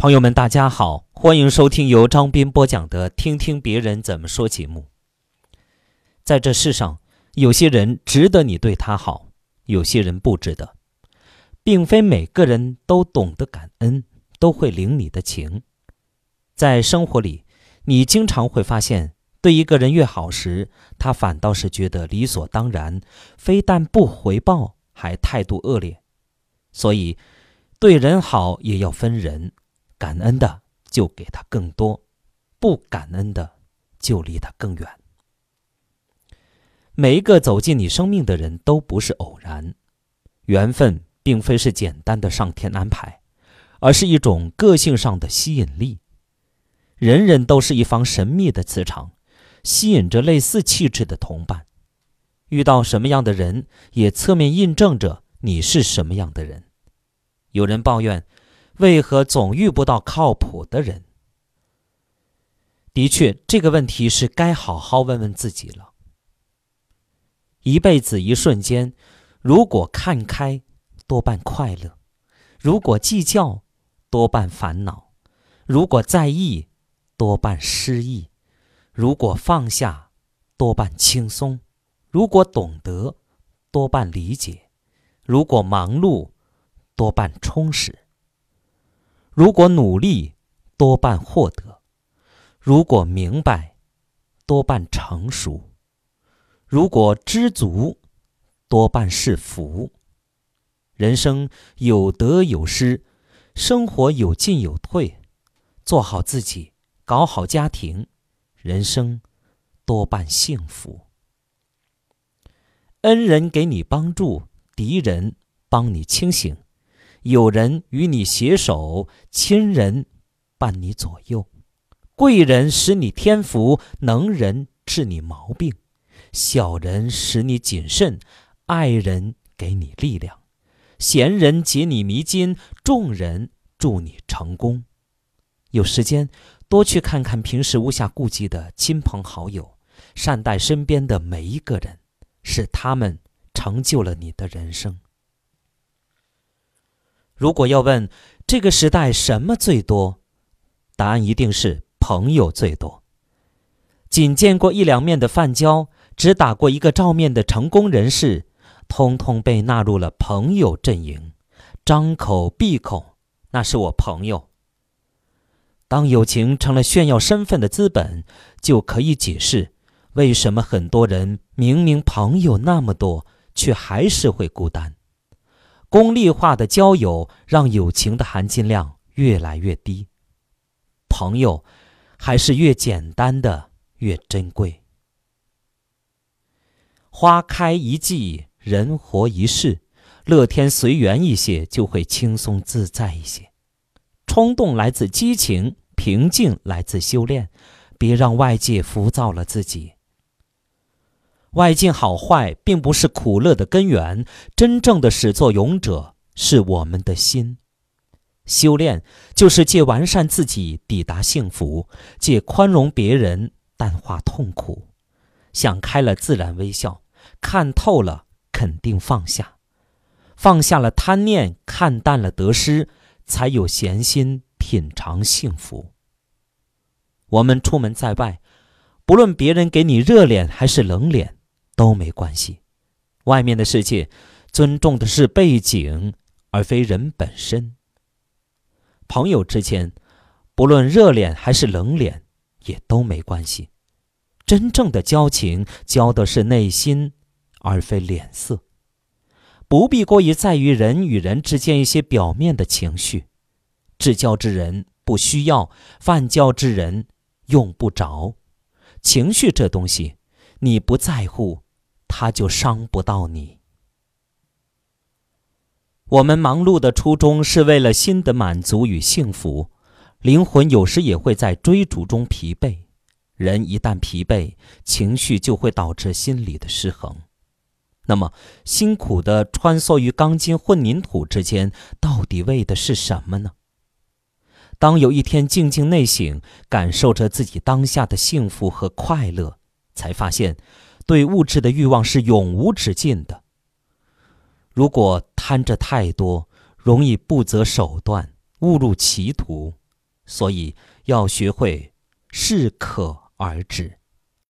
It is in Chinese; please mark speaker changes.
Speaker 1: 朋友们，大家好，欢迎收听由张斌播讲的《听听别人怎么说》节目。在这世上，有些人值得你对他好，有些人不值得，并非每个人都懂得感恩，都会领你的情。在生活里，你经常会发现，对一个人越好时，他反倒是觉得理所当然，非但不回报，还态度恶劣。所以，对人好也要分人。感恩的就给他更多，不感恩的就离他更远。每一个走进你生命的人都不是偶然，缘分并非是简单的上天安排，而是一种个性上的吸引力。人人都是一方神秘的磁场，吸引着类似气质的同伴。遇到什么样的人，也侧面印证着你是什么样的人。有人抱怨。为何总遇不到靠谱的人？的确，这个问题是该好好问问自己了。一辈子一瞬间，如果看开，多半快乐；如果计较，多半烦恼；如果在意，多半失意；如果放下，多半轻松；如果懂得，多半理解；如果忙碌，多半充实。如果努力，多半获得；如果明白，多半成熟；如果知足，多半是福。人生有得有失，生活有进有退，做好自己，搞好家庭，人生多半幸福。恩人给你帮助，敌人帮你清醒。有人与你携手，亲人伴你左右，贵人使你添福，能人治你毛病，小人使你谨慎，爱人给你力量，贤人解你迷津，众人助你成功。有时间多去看看平时无暇顾及的亲朋好友，善待身边的每一个人，是他们成就了你的人生。如果要问这个时代什么最多，答案一定是朋友最多。仅见过一两面的泛交，只打过一个照面的成功人士，通通被纳入了朋友阵营，张口闭口那是我朋友。当友情成了炫耀身份的资本，就可以解释为什么很多人明明朋友那么多，却还是会孤单。功利化的交友让友情的含金量越来越低，朋友还是越简单的越珍贵。花开一季，人活一世，乐天随缘一些，就会轻松自在一些。冲动来自激情，平静来自修炼。别让外界浮躁了自己。外境好坏并不是苦乐的根源，真正的始作俑者是我们的心。修炼就是借完善自己抵达幸福，借宽容别人淡化痛苦。想开了自然微笑，看透了肯定放下，放下了贪念，看淡了得失，才有闲心品尝幸福。我们出门在外，不论别人给你热脸还是冷脸。都没关系，外面的世界尊重的是背景，而非人本身。朋友之间，不论热脸还是冷脸，也都没关系。真正的交情，交的是内心，而非脸色。不必过于在于人与人之间一些表面的情绪。至交之人不需要，泛交之人用不着。情绪这东西，你不在乎。他就伤不到你。我们忙碌的初衷是为了心的满足与幸福，灵魂有时也会在追逐中疲惫。人一旦疲惫，情绪就会导致心理的失衡。那么，辛苦的穿梭于钢筋混凝土之间，到底为的是什么呢？当有一天静静内省，感受着自己当下的幸福和快乐，才发现。对物质的欲望是永无止境的。如果贪着太多，容易不择手段，误入歧途，所以要学会适可而止。